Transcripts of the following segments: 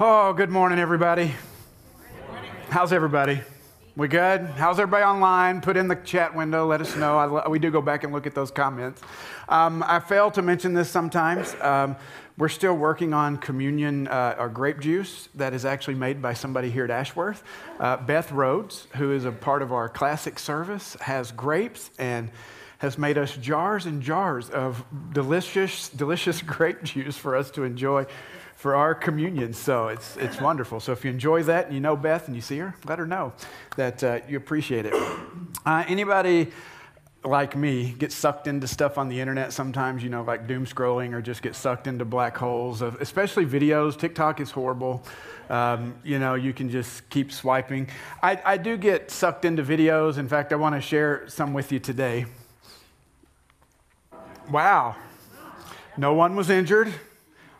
Oh, good morning, everybody. How's everybody? We good? How's everybody online? Put in the chat window. Let us know. I, we do go back and look at those comments. Um, I fail to mention this sometimes. Um, we're still working on communion uh, or grape juice that is actually made by somebody here at Ashworth. Uh, Beth Rhodes, who is a part of our classic service, has grapes and has made us jars and jars of delicious, delicious grape juice for us to enjoy for our communion. So it's, it's wonderful. So if you enjoy that and you know Beth and you see her, let her know that uh, you appreciate it. Uh, anybody like me get sucked into stuff on the internet sometimes, you know, like doom scrolling or just get sucked into black holes of especially videos. TikTok is horrible. Um, you know, you can just keep swiping. I, I do get sucked into videos. In fact, I want to share some with you today. Wow. No one was injured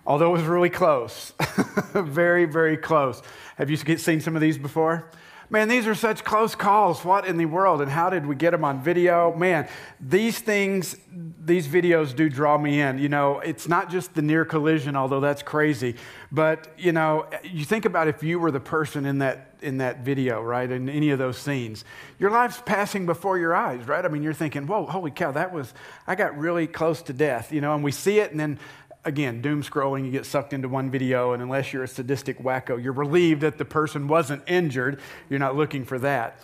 although it was really close. very, very close. Have you seen some of these before? Man, these are such close calls. What in the world? And how did we get them on video? Man, these things, these videos do draw me in. You know, it's not just the near collision, although that's crazy. But, you know, you think about if you were the person in that in that video, right? In any of those scenes. Your life's passing before your eyes, right? I mean, you're thinking, whoa, holy cow, that was, I got really close to death, you know, and we see it, and then again, doom scrolling, you get sucked into one video, and unless you're a sadistic wacko, you're relieved that the person wasn't injured. You're not looking for that.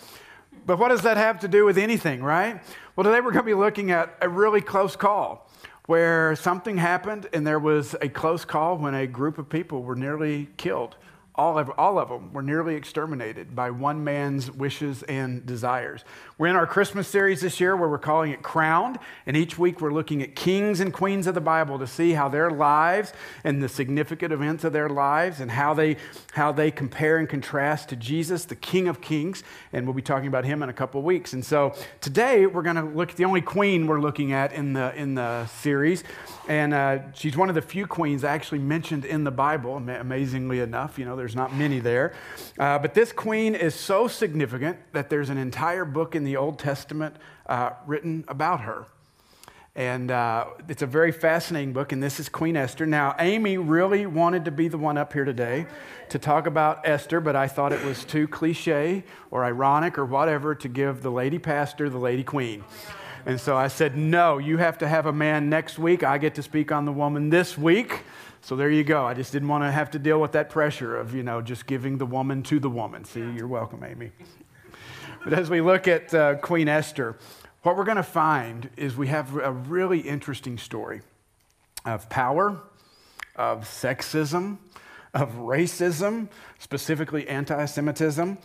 But what does that have to do with anything, right? Well, today we're going to be looking at a really close call where something happened and there was a close call when a group of people were nearly killed all of, all of them were nearly exterminated by one man's wishes and desires. We're in our Christmas series this year where we're calling it Crowned, and each week we're looking at kings and queens of the Bible to see how their lives and the significant events of their lives and how they, how they compare and contrast to Jesus, the King of Kings, and we'll be talking about him in a couple weeks. And so today we're going to look at the only queen we're looking at in the, in the series, and uh, she's one of the few queens actually mentioned in the Bible, amazingly enough. You know, there's not many there. Uh, but this queen is so significant that there's an entire book in the Old Testament uh, written about her. And uh, it's a very fascinating book, and this is Queen Esther. Now, Amy really wanted to be the one up here today to talk about Esther, but I thought it was too cliche or ironic or whatever to give the lady pastor the lady queen. And so I said, No, you have to have a man next week. I get to speak on the woman this week. So there you go. I just didn't want to have to deal with that pressure of, you know, just giving the woman to the woman. See, you're welcome, Amy. But as we look at uh, Queen Esther, what we're going to find is we have a really interesting story of power, of sexism, of racism, specifically anti Semitism,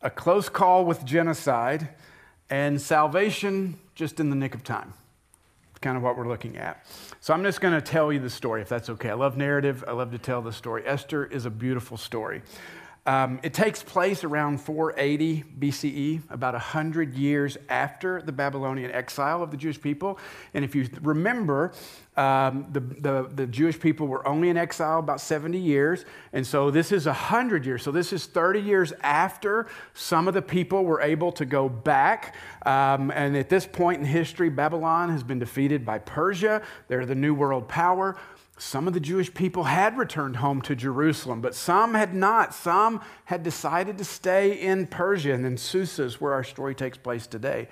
a close call with genocide, and salvation just in the nick of time. Kind of what we're looking at. So I'm just going to tell you the story, if that's okay. I love narrative, I love to tell the story. Esther is a beautiful story. Um, it takes place around 480 BCE, about 100 years after the Babylonian exile of the Jewish people. And if you remember, um, the, the, the, Jewish people were only in exile about 70 years. And so this is 100 years. So this is 30 years after some of the people were able to go back. Um, and at this point in history, Babylon has been defeated by Persia. They're the New World power. Some of the Jewish people had returned home to Jerusalem, but some had not. Some had decided to stay in Persia and in Susa is where our story takes place today.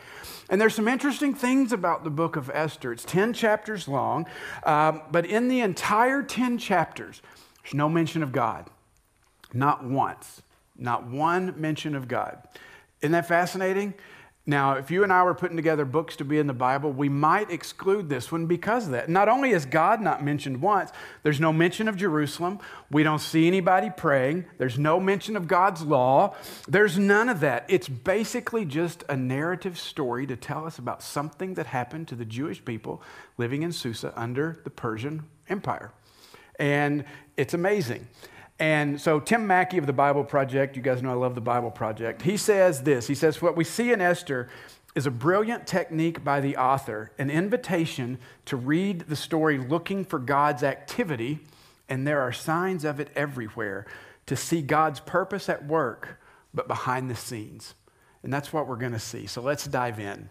And there's some interesting things about the book of Esther. It's 10 chapters long, um, but in the entire 10 chapters, there's no mention of God. Not once. Not one mention of God. Isn't that fascinating? Now, if you and I were putting together books to be in the Bible, we might exclude this one because of that. Not only is God not mentioned once, there's no mention of Jerusalem. We don't see anybody praying. There's no mention of God's law. There's none of that. It's basically just a narrative story to tell us about something that happened to the Jewish people living in Susa under the Persian Empire. And it's amazing. And so, Tim Mackie of the Bible Project, you guys know I love the Bible Project, he says this He says, What we see in Esther is a brilliant technique by the author, an invitation to read the story looking for God's activity, and there are signs of it everywhere, to see God's purpose at work, but behind the scenes. And that's what we're going to see. So let's dive in.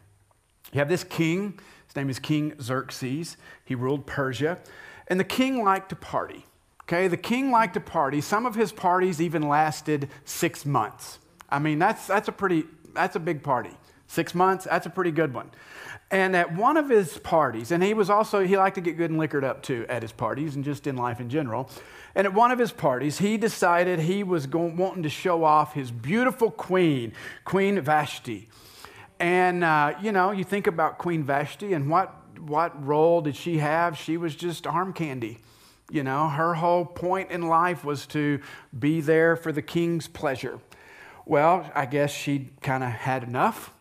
You have this king, his name is King Xerxes. He ruled Persia, and the king liked to party Okay, the king liked to party. Some of his parties even lasted six months. I mean, that's, that's a pretty, that's a big party. Six months, that's a pretty good one. And at one of his parties, and he was also, he liked to get good and liquored up too at his parties and just in life in general. And at one of his parties, he decided he was going, wanting to show off his beautiful queen, Queen Vashti. And, uh, you know, you think about Queen Vashti and what, what role did she have? She was just arm candy. You know, her whole point in life was to be there for the king's pleasure. Well, I guess she kind of had enough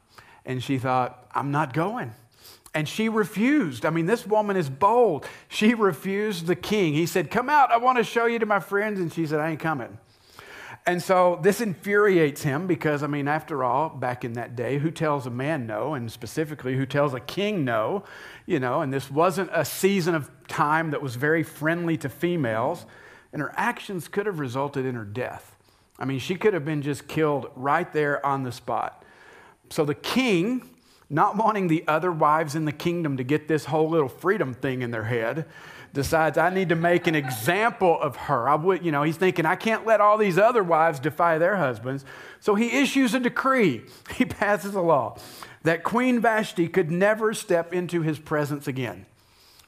and she thought, I'm not going. And she refused. I mean, this woman is bold. She refused the king. He said, Come out, I want to show you to my friends. And she said, I ain't coming. And so this infuriates him because, I mean, after all, back in that day, who tells a man no? And specifically, who tells a king no? You know, and this wasn't a season of time that was very friendly to females. And her actions could have resulted in her death. I mean, she could have been just killed right there on the spot. So the king, not wanting the other wives in the kingdom to get this whole little freedom thing in their head, decides I need to make an example of her. I would, you know, he's thinking I can't let all these other wives defy their husbands. So he issues a decree. He passes a law that Queen Vashti could never step into his presence again.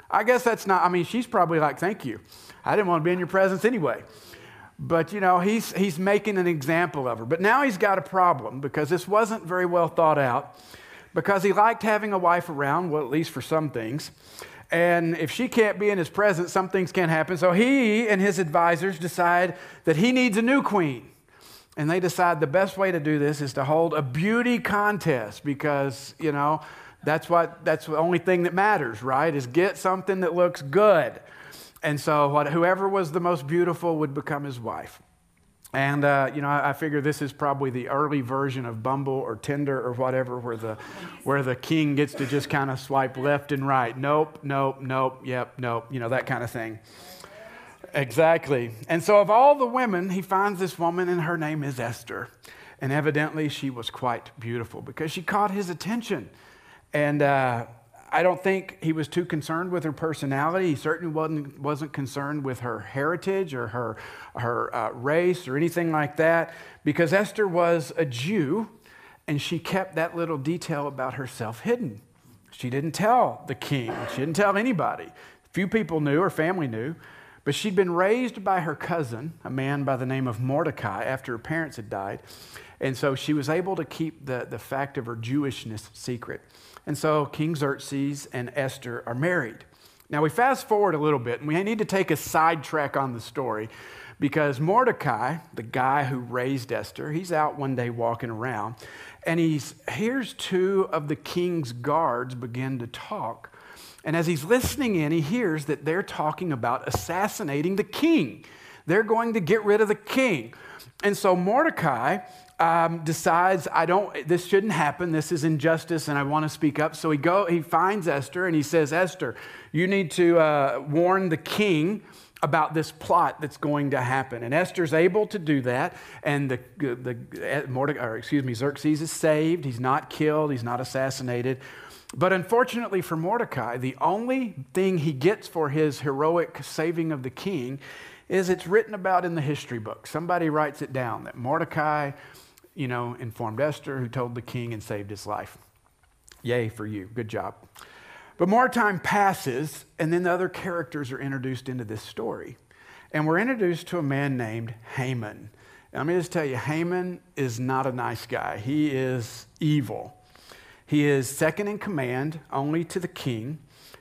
I guess that's not, I mean, she's probably like, thank you. I didn't want to be in your presence anyway. But, you know, he's, he's making an example of her. But now he's got a problem because this wasn't very well thought out because he liked having a wife around, well, at least for some things. And if she can't be in his presence, some things can't happen. So he and his advisors decide that he needs a new queen. And they decide the best way to do this is to hold a beauty contest because, you know, that's what that's the only thing that matters, right? Is get something that looks good. And so what, whoever was the most beautiful would become his wife. And, uh, you know, I, figure this is probably the early version of Bumble or Tinder or whatever, where the, where the king gets to just kind of swipe left and right. Nope, nope, nope, yep, nope, you know, that kind of thing. Exactly. And so, of all the women, he finds this woman, and her name is Esther. And evidently, she was quite beautiful because she caught his attention. And, uh, I don't think he was too concerned with her personality. He certainly wasn't, wasn't concerned with her heritage or her, her uh, race or anything like that because Esther was a Jew and she kept that little detail about herself hidden. She didn't tell the king, she didn't tell anybody. Few people knew, her family knew, but she'd been raised by her cousin, a man by the name of Mordecai, after her parents had died. And so she was able to keep the, the fact of her Jewishness secret. And so King Xerxes and Esther are married. Now we fast forward a little bit, and we need to take a sidetrack on the story because Mordecai, the guy who raised Esther, he's out one day walking around, and he hears two of the king's guards begin to talk. And as he's listening in, he hears that they're talking about assassinating the king. They're going to get rid of the king. And so Mordecai um, decides I don't. This shouldn't happen. This is injustice, and I want to speak up. So he go. He finds Esther, and he says, Esther, you need to uh, warn the king about this plot that's going to happen. And Esther's able to do that, and the, the Mordecai, or excuse me, Xerxes is saved. He's not killed. He's not assassinated. But unfortunately for Mordecai, the only thing he gets for his heroic saving of the king is it's written about in the history book. Somebody writes it down that Mordecai you know, informed Esther, who told the king and saved his life. Yay for you. Good job. But more time passes, and then the other characters are introduced into this story. And we're introduced to a man named Haman. Let me just tell you, Haman is not a nice guy. He is evil. He is second in command only to the king,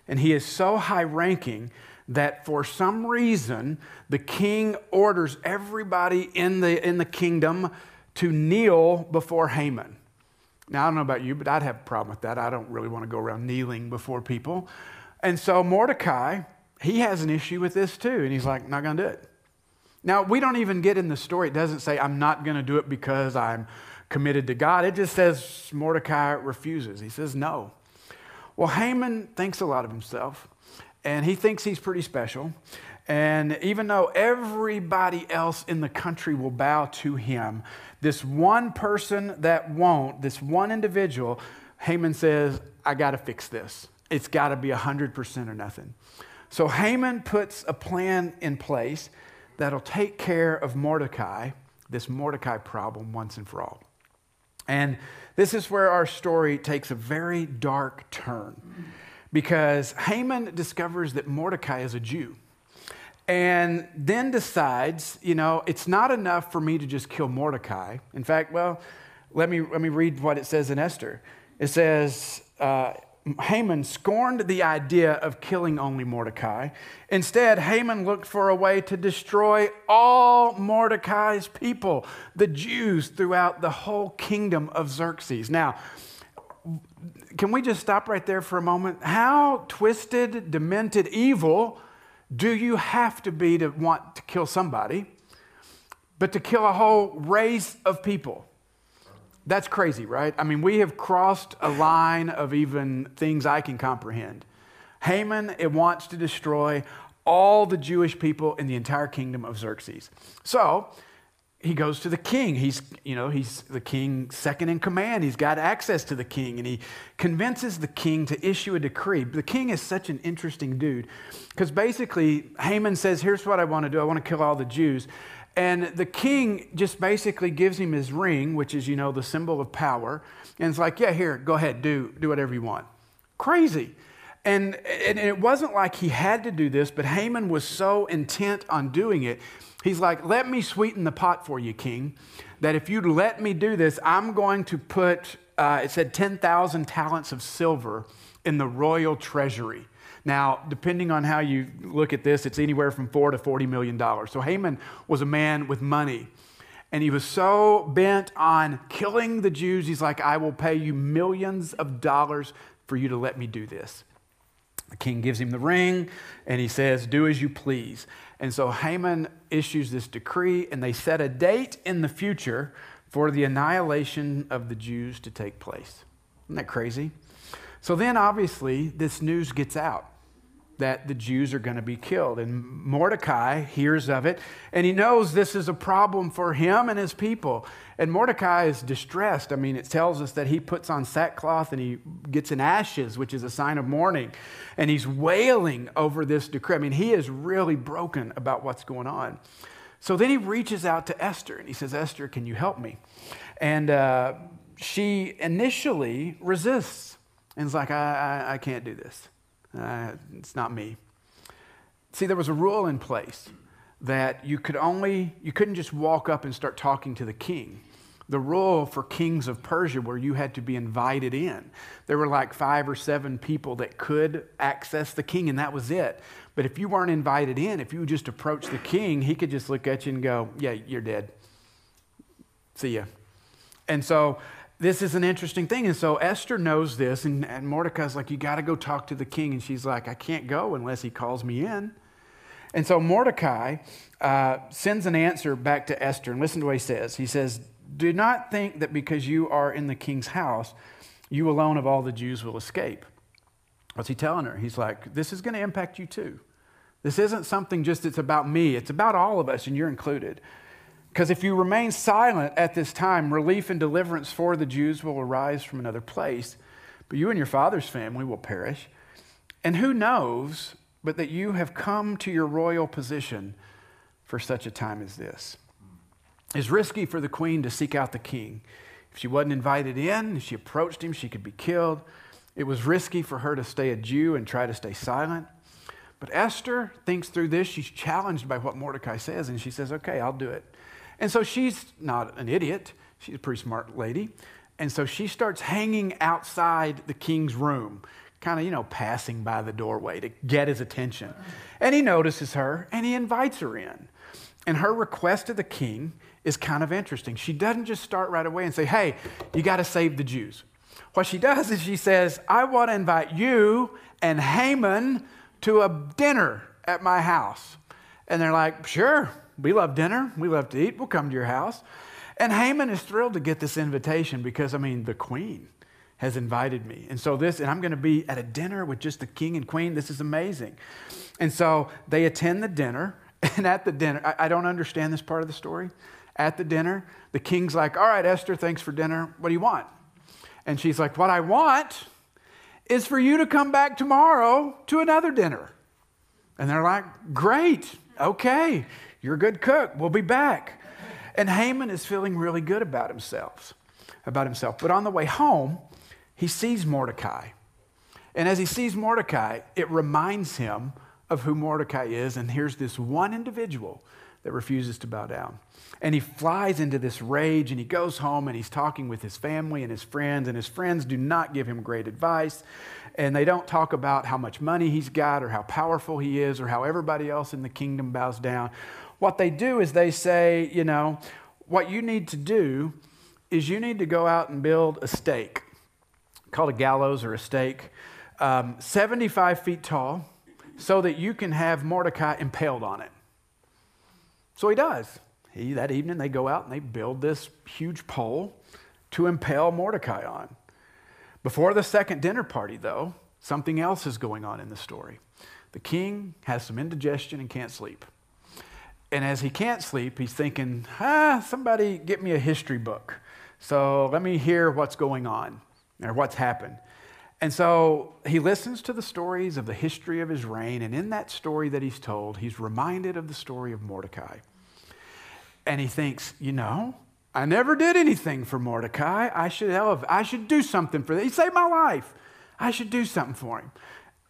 and he is so high ranking that for some reason the king orders everybody in the, in the kingdom to kneel before Haman. Now, I don't know about you, but I'd have a problem with that. I don't really want to go around kneeling before people. And so Mordecai, he has an issue with this too. And he's like, not going to do it. Now, we don't even get in the story. It doesn't say, I'm not going to do it because I'm committed to God. It just says Mordecai refuses. He says no. Well, Haman thinks a lot of himself, and he thinks he's pretty special. And even though everybody else in the country will bow to him, this one person that won't, this one individual, Haman says, I got to fix this. It's got to be 100% or nothing. So Haman puts a plan in place that'll take care of Mordecai, this Mordecai problem, once and for all. And this is where our story takes a very dark turn because Haman discovers that Mordecai is a Jew and then decides, you know, it's not enough for me to just kill Mordecai. In fact, well, let me, let me read what it says in Esther. It says, uh, Haman scorned the idea of killing only Mordecai. Instead, Haman looked for a way to destroy all Mordecai's people, the Jews throughout the whole kingdom of Xerxes. Now, can we just stop right there for a moment? How twisted, demented, evil do you have to be to want to kill somebody, but to kill a whole race of people? That's crazy, right? I mean, we have crossed a line of even things I can comprehend. Haman, it wants to destroy all the Jewish people in the entire kingdom of Xerxes. So, he goes to the king. He's, you know, he's the king second in command. He's got access to the king and he convinces the king to issue a decree. The king is such an interesting dude because basically Haman says, Here's what I want to do I want to kill all the Jews. And the king just basically gives him his ring, which is, you know, the symbol of power. And it's like, Yeah, here, go ahead, do, do whatever you want. Crazy. And, and it wasn't like he had to do this, but Haman was so intent on doing it He's like, Let me sweeten the pot for you, king, that if you'd let me do this, I'm going to put, uh, it said 10,000 talents of silver in the royal treasury. Now, depending on how you look at this, it's anywhere from four to 40 million dollars. So Haman was a man with money. And he was so bent on killing the Jews, he's like, I will pay you millions of dollars for you to let me do this. The king gives him the ring and he says, Do as you please. And so Haman issues this decree, and they set a date in the future for the annihilation of the Jews to take place. Isn't that crazy? So then, obviously, this news gets out that the Jews are going to be killed. And Mordecai hears of it, and he knows this is a problem for him and his people. And Mordecai is distressed. I mean, it tells us that he puts on sackcloth and he gets in ashes, which is a sign of mourning. And he's wailing over this decree. I mean, he is really broken about what's going on. So then he reaches out to Esther and he says, Esther, can you help me? And uh, she initially resists and is like, I, I, I can't do this. Uh, it's not me. See, there was a rule in place that you could only, you couldn't just walk up and start talking to the king. The rule for kings of Persia where you had to be invited in. There were like five or seven people that could access the king, and that was it. But if you weren't invited in, if you just approached the king, he could just look at you and go, Yeah, you're dead. See ya. And so this is an interesting thing. And so Esther knows this, and, and Mordecai's like, You got to go talk to the king. And she's like, I can't go unless he calls me in. And so Mordecai uh, sends an answer back to Esther. And listen to what he says. He says, Do not think that because you are in the king's house, you alone of all the Jews will escape. What's he telling her? He's like, This is going to impact you too. This isn't something just it's about me, it's about all of us, and you're included. Because if you remain silent at this time, relief and deliverance for the Jews will arise from another place, but you and your father's family will perish. And who knows but that you have come to your royal position for such a time as this? It's risky for the queen to seek out the king. If she wasn't invited in, if she approached him, she could be killed. It was risky for her to stay a Jew and try to stay silent. But Esther thinks through this. She's challenged by what Mordecai says, and she says, Okay, I'll do it. And so she's not an idiot, she's a pretty smart lady. And so she starts hanging outside the king's room, kind of, you know, passing by the doorway to get his attention. And he notices her and he invites her in. And her request to the king is kind of interesting. She doesn't just start right away and say, hey, you got to save the Jews. What she does is she says, I want to invite you and Haman to a dinner at my house. And they're like, sure, we love dinner. We love to eat. We'll come to your house. And Haman is thrilled to get this invitation because, I mean, the queen has invited me. And so this, and I'm going to be at a dinner with just the king and queen. This is amazing. And so they attend the dinner. And at the dinner, I, I don't understand this part of the story. At the dinner, the king's like, All right, Esther, thanks for dinner. What do you want? And she's like, What I want is for you to come back tomorrow to another dinner. And they're like, Great, okay You're a good cook. We'll be back. And Haman is feeling really good about himself, about himself. But on the way home, he sees Mordecai. And as he sees Mordecai, it reminds him of who Mordecai is. And here's this one individual that refuses to bow down. And he flies into this rage and he goes home and he's talking with his family and his friends. And his friends do not give him great advice. And they don't talk about how much money he's got or how powerful he is or how everybody else in the kingdom bows down. What they do is they say, you know, what you need to do is you need to go out and build a stake called a gallows or a stake, um, 75 feet tall, so that you can have Mordecai impaled on it. So he does. He, that evening, they go out and they build this huge pole to impale Mordecai on. Before the second dinner party, though, something else is going on in the story. The king has some indigestion and can't sleep. And as he can't sleep, he's thinking, ah, somebody get me a history book. So let me hear what's going on or what's happened. And so he listens to the stories of the history of his reign, and in that story that he's told, he's reminded of the story of Mordecai. And he thinks, you know, I never did anything for Mordecai. I should have, I should do something for that. He saved my life. I should do something for him.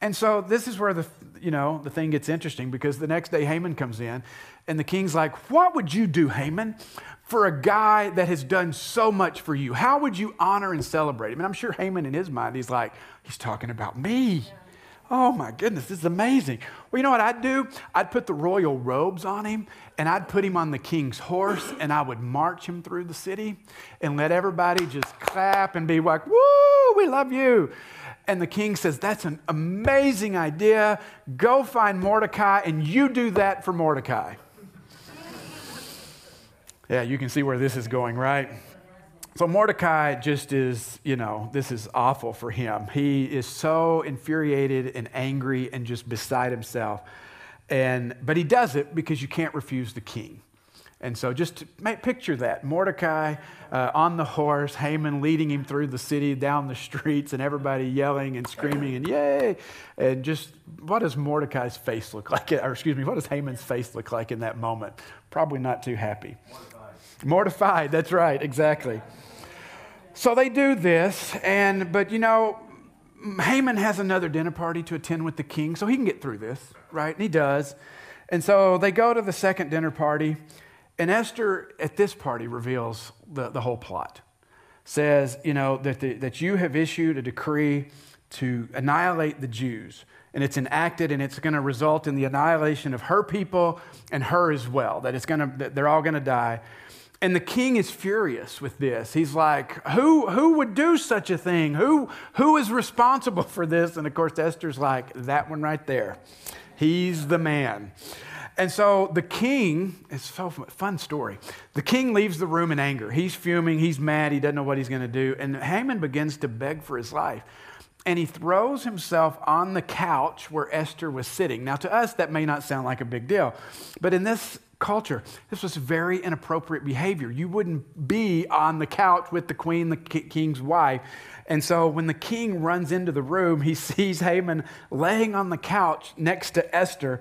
And so this is where the you know the thing gets interesting because the next day Haman comes in and the king's like, "What would you do, Haman, for a guy that has done so much for you? How would you honor and celebrate him?" And I'm sure Haman in his mind he's like, "He's talking about me." Oh my goodness, this is amazing. Well, you know what I'd do? I'd put the royal robes on him and I'd put him on the king's horse and I would march him through the city and let everybody just clap and be like, woo, we love you. And the king says, That's an amazing idea. Go find Mordecai and you do that for Mordecai. Yeah, you can see where this is going, right? So Mordecai just is, you know, this is awful for him. He is so infuriated and angry and just beside himself. And but he does it because you can't refuse the king. And so just make, picture that Mordecai uh, on the horse, Haman leading him through the city, down the streets, and everybody yelling and screaming and yay. And just what does Mordecai's face look like? Or excuse me, what does Haman's face look like in that moment? Probably not too happy. Mortified, that's right, exactly. So they do this, and but you know, Haman has another dinner party to attend with the king, so he can get through this, right? And he does. And so they go to the second dinner party. And Esther, at this party, reveals the, the whole plot. Says, you know, that, the, that you have issued a decree to annihilate the Jews. And it's enacted, and it's going to result in the annihilation of her people and her as well. That it's going to, that they're all going to die. And the king is furious with this. He's like, who, who would do such a thing? Who, who is responsible for this? And of course, Esther's like, that one right there. He's the man. And so the king, it's so fun story. The king leaves the room in anger. He's fuming, he's mad, he doesn't know what he's going to do. And Haman begins to beg for his life. And he throws himself on the couch where Esther was sitting. Now, to us, that may not sound like a big deal, but in this culture, this was very inappropriate behavior. You wouldn't be on the couch with the queen, the king's wife. And so when the king runs into the room, he sees Haman laying on the couch next to Esther,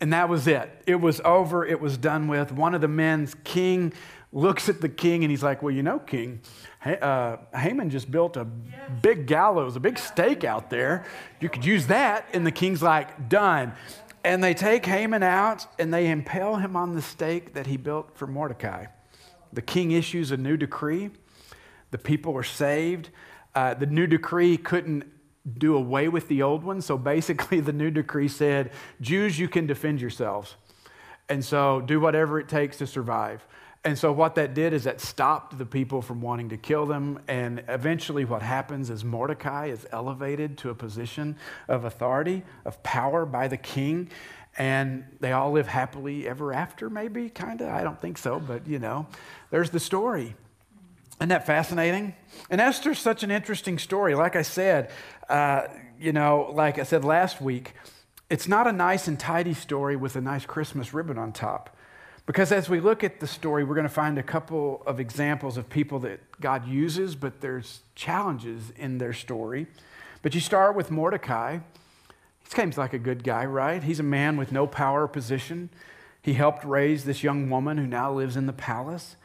and that was it. It was over, it was done with. One of the men's king looks at the king and he's like, Well, you know, king, uh, Haman just built a big gallows, a big stake out there. You could use that. And the king's like, Done. And they take Haman out and they impale him on the stake that he built for Mordecai. The king issues a new decree. The people are saved. Uh, the new decree couldn't do away with the old one. So basically, the new decree said, Jews, you can defend yourselves. And so do whatever it takes to survive. And so, what that did is that stopped the people from wanting to kill them. And eventually, what happens is Mordecai is elevated to a position of authority, of power by the king. And they all live happily ever after, maybe, kind of. I don't think so, but you know, there's the story. Isn't that fascinating? And Esther's such an interesting story. Like I said, uh, you know, like I said last week, it's not a nice and tidy story with a nice Christmas ribbon on top. Because as we look at the story, we're going to find a couple of examples of people that God uses, but there's challenges in their story. But you start with Mordecai. He seems like a good guy, right? He's a man with no power or position. He helped raise this young woman who now lives in the palace.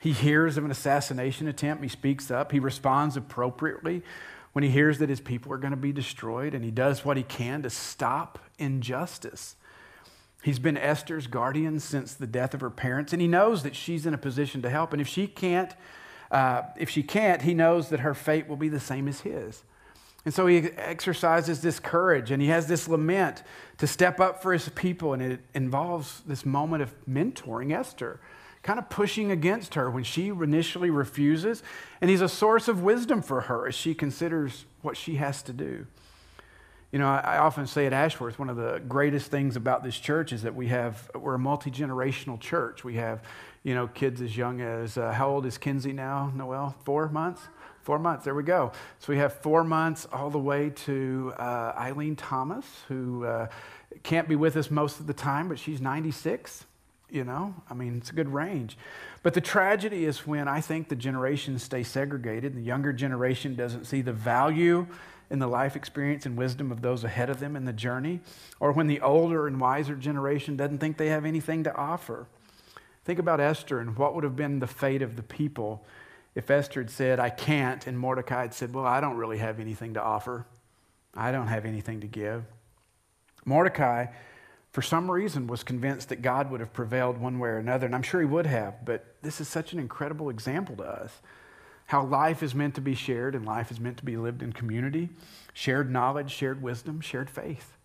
He hears of an assassination attempt. He speaks up. He responds appropriately when he hears that his people are going to be destroyed, and he does what he can to stop injustice. He's been Esther's guardian since the death of her parents, and he knows that she's in a position to help. And if she can't, uh, if she can't, he knows that her fate will be the same as his. And so he exercises this courage and he has this lament to step up for his people. And it involves this moment of mentoring Esther, kind of pushing against her when she initially refuses. And he's a source of wisdom for her as she considers what she has to do. You know, I, often say at Ashworth, one of the greatest things about this church is that we have, we're a multi generational church. We have, you know, kids as young as, uh, how old is Kinsey now, Noel? Four months? Four months, there we go. So we have four months all the way to uh, Eileen Thomas, who uh, can't be with us most of the time, but she's 96. You know, I mean, it's a good range. But the tragedy is when I think the generations stay segregated, the younger generation doesn't see the value in the life experience and wisdom of those ahead of them in the journey, or when the older and wiser generation doesn't think they have anything to offer. Think about Esther and what would have been the fate of the people if Esther had said, I can't, and Mordecai had said, Well, I don't really have anything to offer, I don't have anything to give. Mordecai, for some reason, was convinced that God would have prevailed one way or another, and I'm sure he would have, but this is such an incredible example to us. How life is meant to be shared and life is meant to be lived in community, shared knowledge, shared wisdom, shared faith.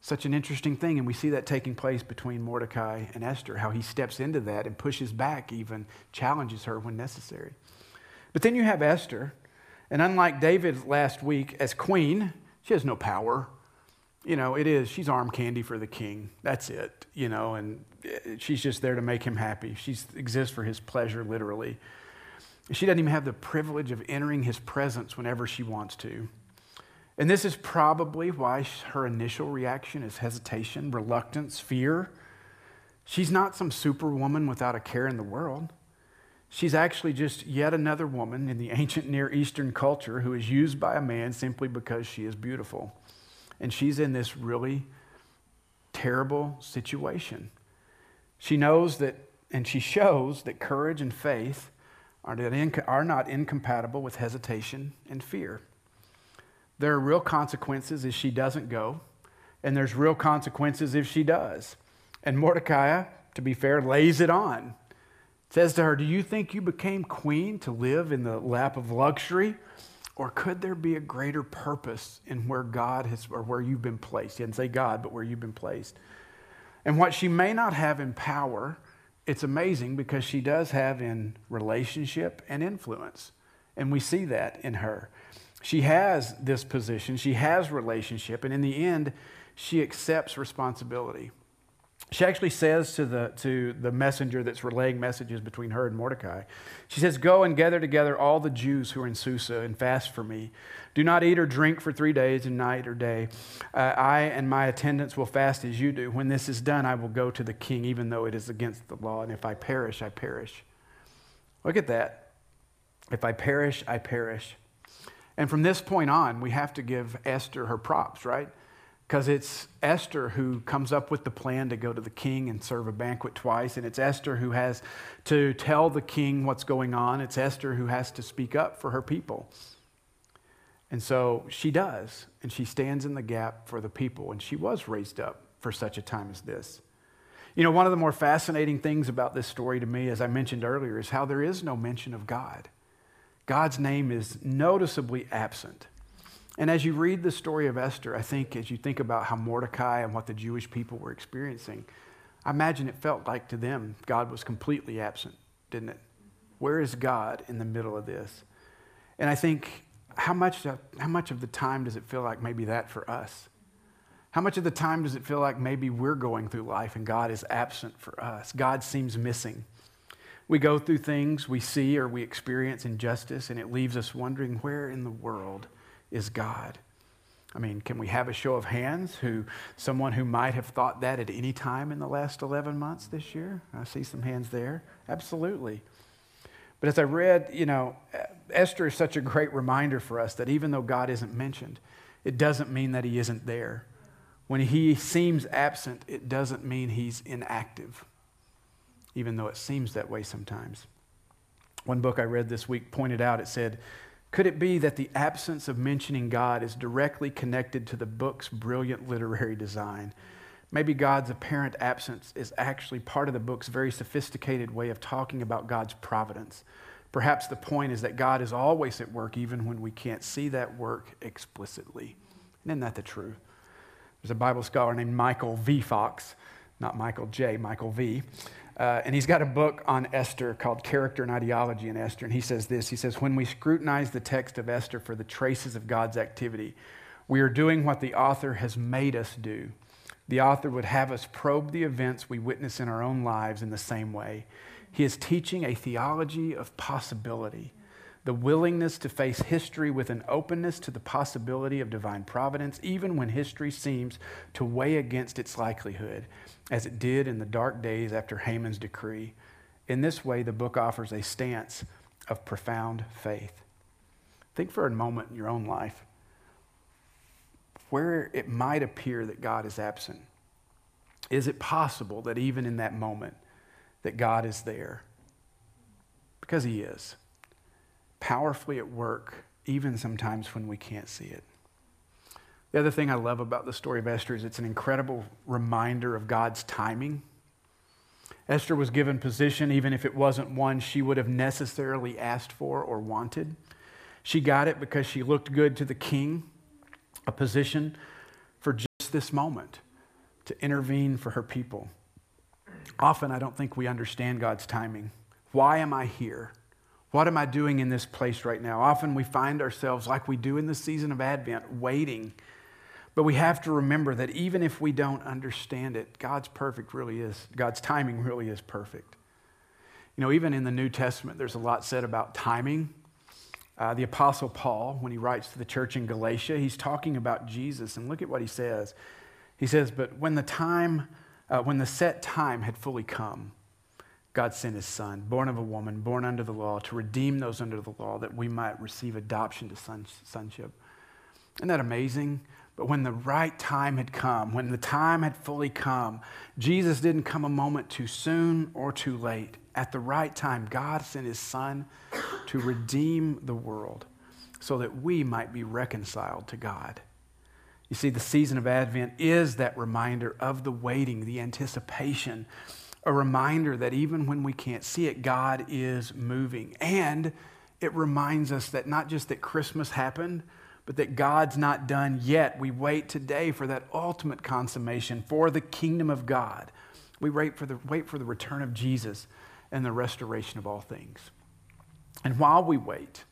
Such an interesting thing, and we see that taking place between Mordecai and Esther, how he steps into that and pushes back, even challenges her when necessary. But then you have Esther, and unlike David last week as queen, she has no power. You know, it is, she's arm candy for the king. That's it, you know, and she's just there to make him happy. She exists for his pleasure, literally. She doesn't even have the privilege of entering his presence whenever she wants to. And this is probably why her initial reaction is hesitation, reluctance, fear. She's not some superwoman without a care in the world. She's actually just yet another woman in the ancient Near Eastern culture who is used by a man simply because she is beautiful. And she's in this really terrible situation. She knows that, and she shows that courage and faith are not, incompatible with hesitation and fear. There are real consequences if she doesn't go, and there's real consequences if she does. And Mordecai, to be fair, lays it on says to her, Do you think you became queen to live in the lap of luxury? Or could there be a greater purpose in where God has, or where you've been placed? He didn't say God, but where you've been placed. And what she may not have in power, it's amazing because she does have in relationship and influence. And we see that in her. She has this position, she has relationship, and in the end, she accepts responsibility she actually says to the, to the messenger that's relaying messages between her and Mordecai, she says, Go and gather together all the Jews who are in Susa and fast for me. Do not eat or drink for three days and night or day. Uh, I and my attendants will fast as you do. When this is done, I will go to the king, even though it is against the law. And if I perish, I perish. Look at that. If I perish, I perish. And from this point on, we have to give Esther her props, right? Because it's Esther who comes up with the plan to go to the king and serve a banquet twice. And it's Esther who has to tell the king what's going on. It's Esther who has to speak up for her people. And so she does, and she stands in the gap for the people. And she was raised up for such a time as this. You know, one of the more fascinating things about this story to me, as I mentioned earlier, is how there is no mention of God. God's name is noticeably absent. And as you read the story of Esther, I think as you think about how Mordecai and what the Jewish people were experiencing, I imagine it felt like to them God was completely absent, didn't it? Where is God in the middle of this? And I think how much, how much of the time does it feel like maybe that for us? How much of the time does it feel like maybe we're going through life and God is absent for us? God seems missing. We go through things, we see or we experience injustice, and it leaves us wondering where in the world is God. I mean, can we have a show of hands who someone who might have thought that at any time in the last 11 months this year? I see some hands there. Absolutely. But as I read, you know, Esther is such a great reminder for us that even though God isn't mentioned, it doesn't mean that he isn't there. When he seems absent, it doesn't mean he's inactive, even though it seems that way sometimes. One book I read this week pointed out it said, Could it be that the absence of mentioning God is directly connected to the book's brilliant literary design? Maybe God's apparent absence is actually part of the book's very sophisticated way of talking about God's providence. Perhaps the point is that God is always at work, even when we can't see that work explicitly. Isn't that the truth? There's a Bible scholar named Michael V. Fox, not Michael J., Michael V. Uh, and he's got a book on Esther called Character and Ideology in Esther. And he says this He says, When we scrutinize the text of Esther for the traces of God's activity, we are doing what the author has made us do. The author would have us probe the events we witness in our own lives in the same way. He is teaching a theology of possibility, the willingness to face history with an openness to the possibility of divine providence, even when history seems to weigh against its likelihood, as it did in the dark days after Haman's decree. In this way, the book offers a stance of profound faith. Think for a moment in your own life where it might appear that God is absent? Is it possible that even in that moment that God is there? Because he is. Powerfully at work, even sometimes when we can't see it. The other thing I love about the story of Esther is it's an incredible reminder of God's timing. Esther was given position, even if it wasn't one she would have necessarily asked for or wanted. She got it because she looked good to the king a position for just this moment to intervene for her people. Often, I don't think we understand God's timing. Why am I here? What am I doing in this place right now? Often we find ourselves, like we do in the season of Advent, waiting. But we have to remember that even if we don't understand it, God's perfect really is, God's timing really is perfect. You know, even in the New Testament, there's a lot said about timing uh, the Apostle Paul, when he writes to the church in Galatia, he's talking about Jesus. And look at what he says. He says, But when the time, uh, when the set time had fully come, God sent his son, born of a woman, born under the law, to redeem those under the law, that we might receive adoption to son, sonship. Isn't that amazing? But when the right time had come, when the time had fully come, Jesus didn't come a moment too soon or too late. At the right time, God sent his son to redeem the world so that we might be reconciled to God. You see, the season of Advent is that reminder of the waiting, the anticipation, a reminder that even when we can't see it, God is moving. And it reminds us that not just that Christmas happened, but that God's not done yet. We wait today for that ultimate consummation for the kingdom of God. We wait for the, wait for the return of Jesus and the restoration of all things. And while we wait,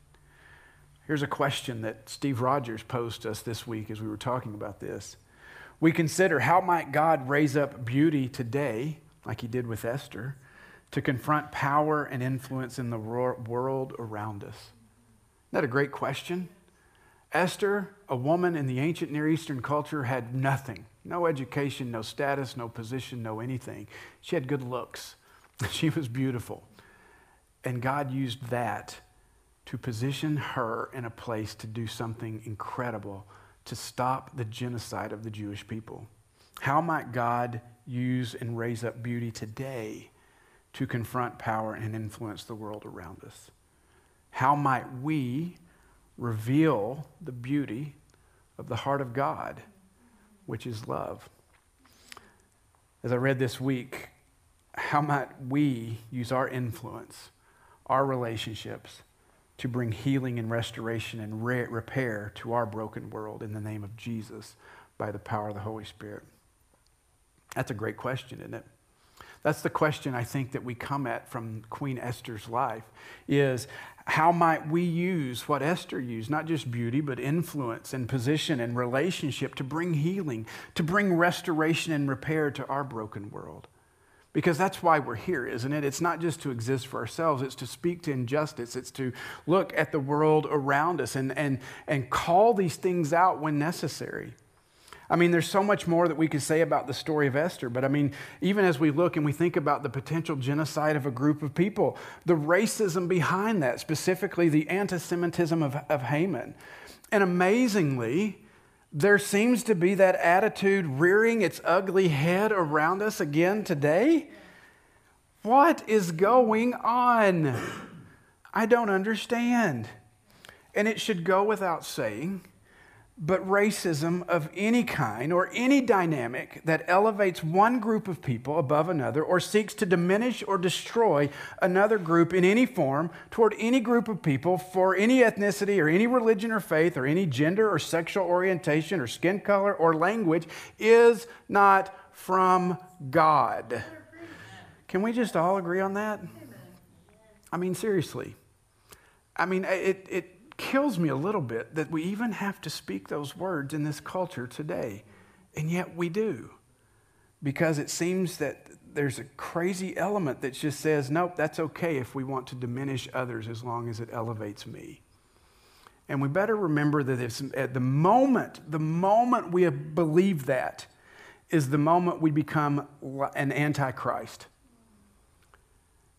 here's a question that Steve Rogers posed to us this week as we were talking about this. We consider how might God raise up beauty today, like he did with Esther, to confront power and influence in the world around us? Isn't that a great question? Esther, a woman in the ancient Near Eastern culture, had nothing no education, no status, no position, no anything. She had good looks, she was beautiful. And God used that to position her in a place to do something incredible to stop the genocide of the Jewish people. How might God use and raise up beauty today to confront power and influence the world around us? How might we reveal the beauty of the heart of God, which is love. As I read this week, how might we use our influence, our relationships, to bring healing and restoration and re- repair to our broken world in the name of Jesus by the power of the Holy Spirit? That's a great question, isn't it? That's the question I think that we come at from Queen Esther's life is how might we use what Esther used, not just beauty, but influence and position and relationship to bring healing, to bring restoration and repair to our broken world? Because that's why we're here, isn't it? It's not just to exist for ourselves, it's to speak to injustice, it's to look at the world around us and, and, and call these things out when necessary. I mean, there's so much more that we could say about the story of Esther, but I mean, even as we look and we think about the potential genocide of a group of people, the racism behind that, specifically the anti Semitism of, of Haman. And amazingly, there seems to be that attitude rearing its ugly head around us again today. What is going on? I don't understand. And it should go without saying but racism of any kind or any dynamic that elevates one group of people above another or seeks to diminish or destroy another group in any form toward any group of people for any ethnicity or any religion or faith or any gender or sexual orientation or skin color or language is not from God. Can we just all agree on that? I mean, seriously. I mean, it, it kills me a little bit that we even have to speak those words in this culture today. And yet we do. Because it seems that there's a crazy element that just says, nope, that's okay if we want to diminish others as long as it elevates me. And we better remember that at the moment, the moment we believe that is the moment we become an antichrist.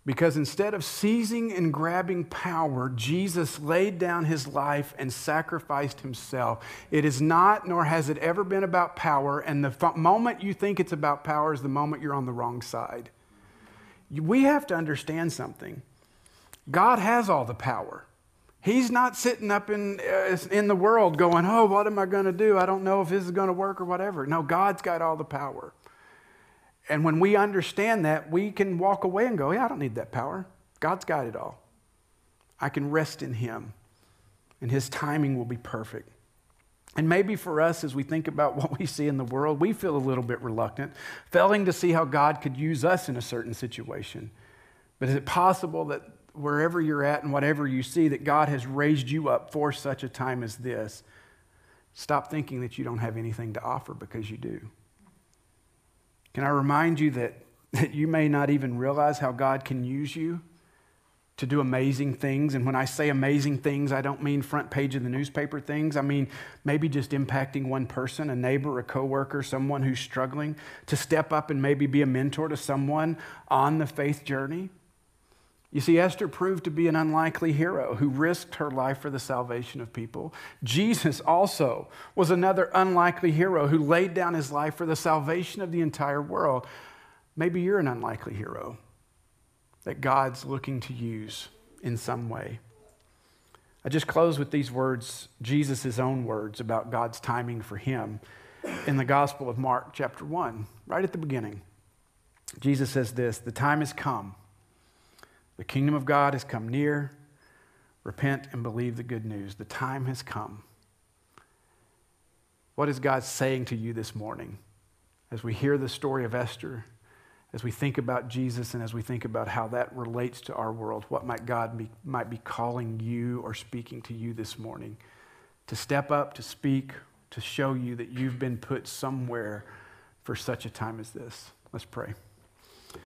Because instead of seizing and grabbing power, Jesus laid down his life and sacrificed himself. It is not, nor has it ever been about power. And the moment you think it's about power is the moment you're on the wrong side. We have to understand something God has all the power. He's not sitting up in, uh, in the world going, Oh, what am I going to do? I don't know if this is going to work or whatever. No, God's got all the power. And when we understand that, we can walk away and go, Yeah, I don't need that power. God's got it all. I can rest in Him, and His timing will be perfect. And maybe for us, as we think about what we see in the world, we feel a little bit reluctant, failing to see how God could use us in a certain situation. But is it possible that wherever you're at and whatever you see, that God has raised you up for such a time as this? Stop thinking that you don't have anything to offer because you do. Can I remind you that, that you may not even realize how God can use you to do amazing things? And when I say amazing things, I don't mean front page of the newspaper things. I mean maybe just impacting one person, a neighbor, a coworker, someone who's struggling, to step up and maybe be a mentor to someone on the faith journey. You see, Esther proved to be an unlikely hero who risked her life for the salvation of people. Jesus also was another unlikely hero who laid down his life for the salvation of the entire world. Maybe you're an unlikely hero that God's looking to use in some way. I just close with these words, Jesus' own words about God's timing for him in the Gospel of Mark, chapter 1, right at the beginning. Jesus says this The time has come the kingdom of God has come near. Repent and believe the good news. The time has come. What is God saying to you this morning as we hear the story of Esther, as we think about Jesus, and as we think about how that relates to our world? What might God be, might be calling you or speaking to you this morning to step up, to speak, to show you that you've been put somewhere for such a time as this? Let's pray.